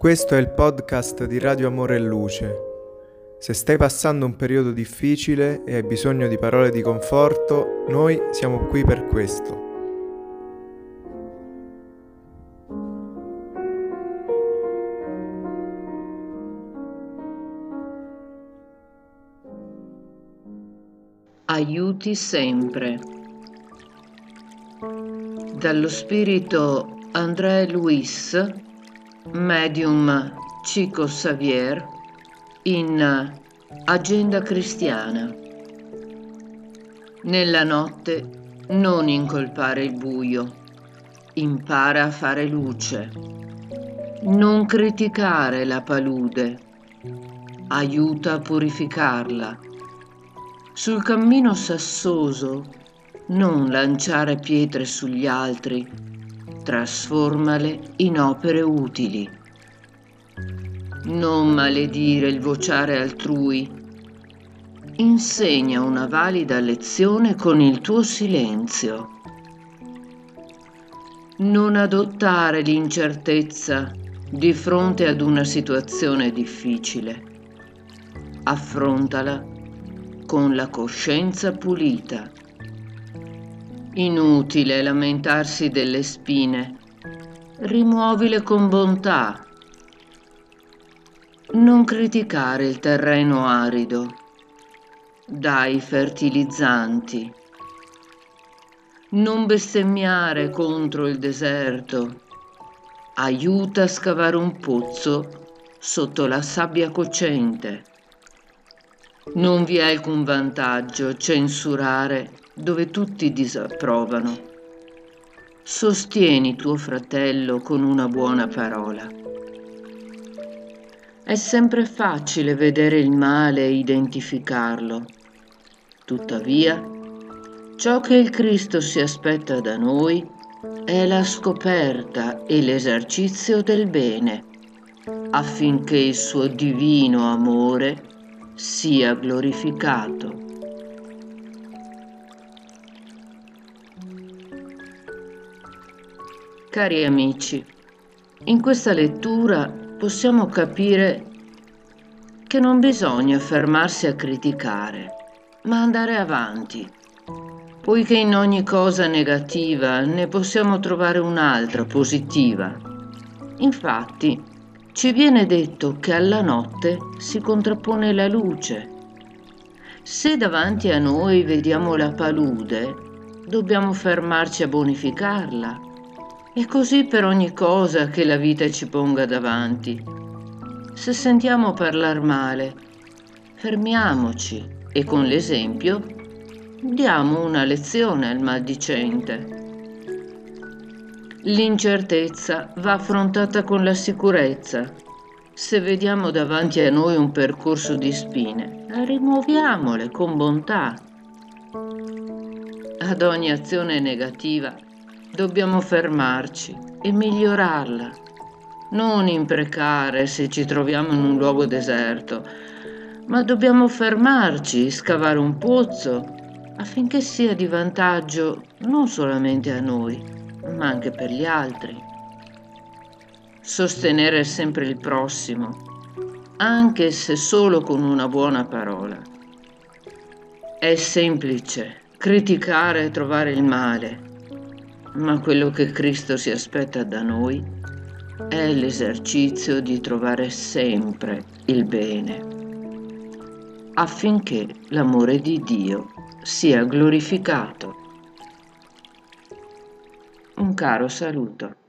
Questo è il podcast di Radio Amore e Luce. Se stai passando un periodo difficile e hai bisogno di parole di conforto, noi siamo qui per questo. Aiuti sempre. Dallo spirito André Luis medium Chico Xavier in Agenda cristiana. Nella notte non incolpare il buio, impara a fare luce. Non criticare la palude, aiuta a purificarla. Sul cammino sassoso non lanciare pietre sugli altri, trasformale in opere utili. Non maledire il vociare altrui. Insegna una valida lezione con il tuo silenzio. Non adottare l'incertezza di fronte ad una situazione difficile. Affrontala con la coscienza pulita Inutile lamentarsi delle spine. Rimuovile con bontà. Non criticare il terreno arido. Dai fertilizzanti. Non bestemmiare contro il deserto. Aiuta a scavare un pozzo sotto la sabbia cocente. Non vi è alcun vantaggio censurare dove tutti disapprovano. Sostieni tuo fratello con una buona parola. È sempre facile vedere il male e identificarlo. Tuttavia, ciò che il Cristo si aspetta da noi è la scoperta e l'esercizio del bene, affinché il suo divino amore sia glorificato. Cari amici, in questa lettura possiamo capire che non bisogna fermarsi a criticare, ma andare avanti, poiché in ogni cosa negativa ne possiamo trovare un'altra positiva. Infatti, ci viene detto che alla notte si contrappone la luce. Se davanti a noi vediamo la palude, dobbiamo fermarci a bonificarla e così per ogni cosa che la vita ci ponga davanti. Se sentiamo parlare male, fermiamoci e con l'esempio diamo una lezione al maldicente. L'incertezza va affrontata con la sicurezza. Se vediamo davanti a noi un percorso di spine, rimuoviamole con bontà. Ad ogni azione negativa Dobbiamo fermarci e migliorarla, non imprecare se ci troviamo in un luogo deserto, ma dobbiamo fermarci, scavare un pozzo affinché sia di vantaggio non solamente a noi, ma anche per gli altri. Sostenere sempre il prossimo, anche se solo con una buona parola. È semplice criticare e trovare il male ma quello che Cristo si aspetta da noi è l'esercizio di trovare sempre il bene, affinché l'amore di Dio sia glorificato. Un caro saluto.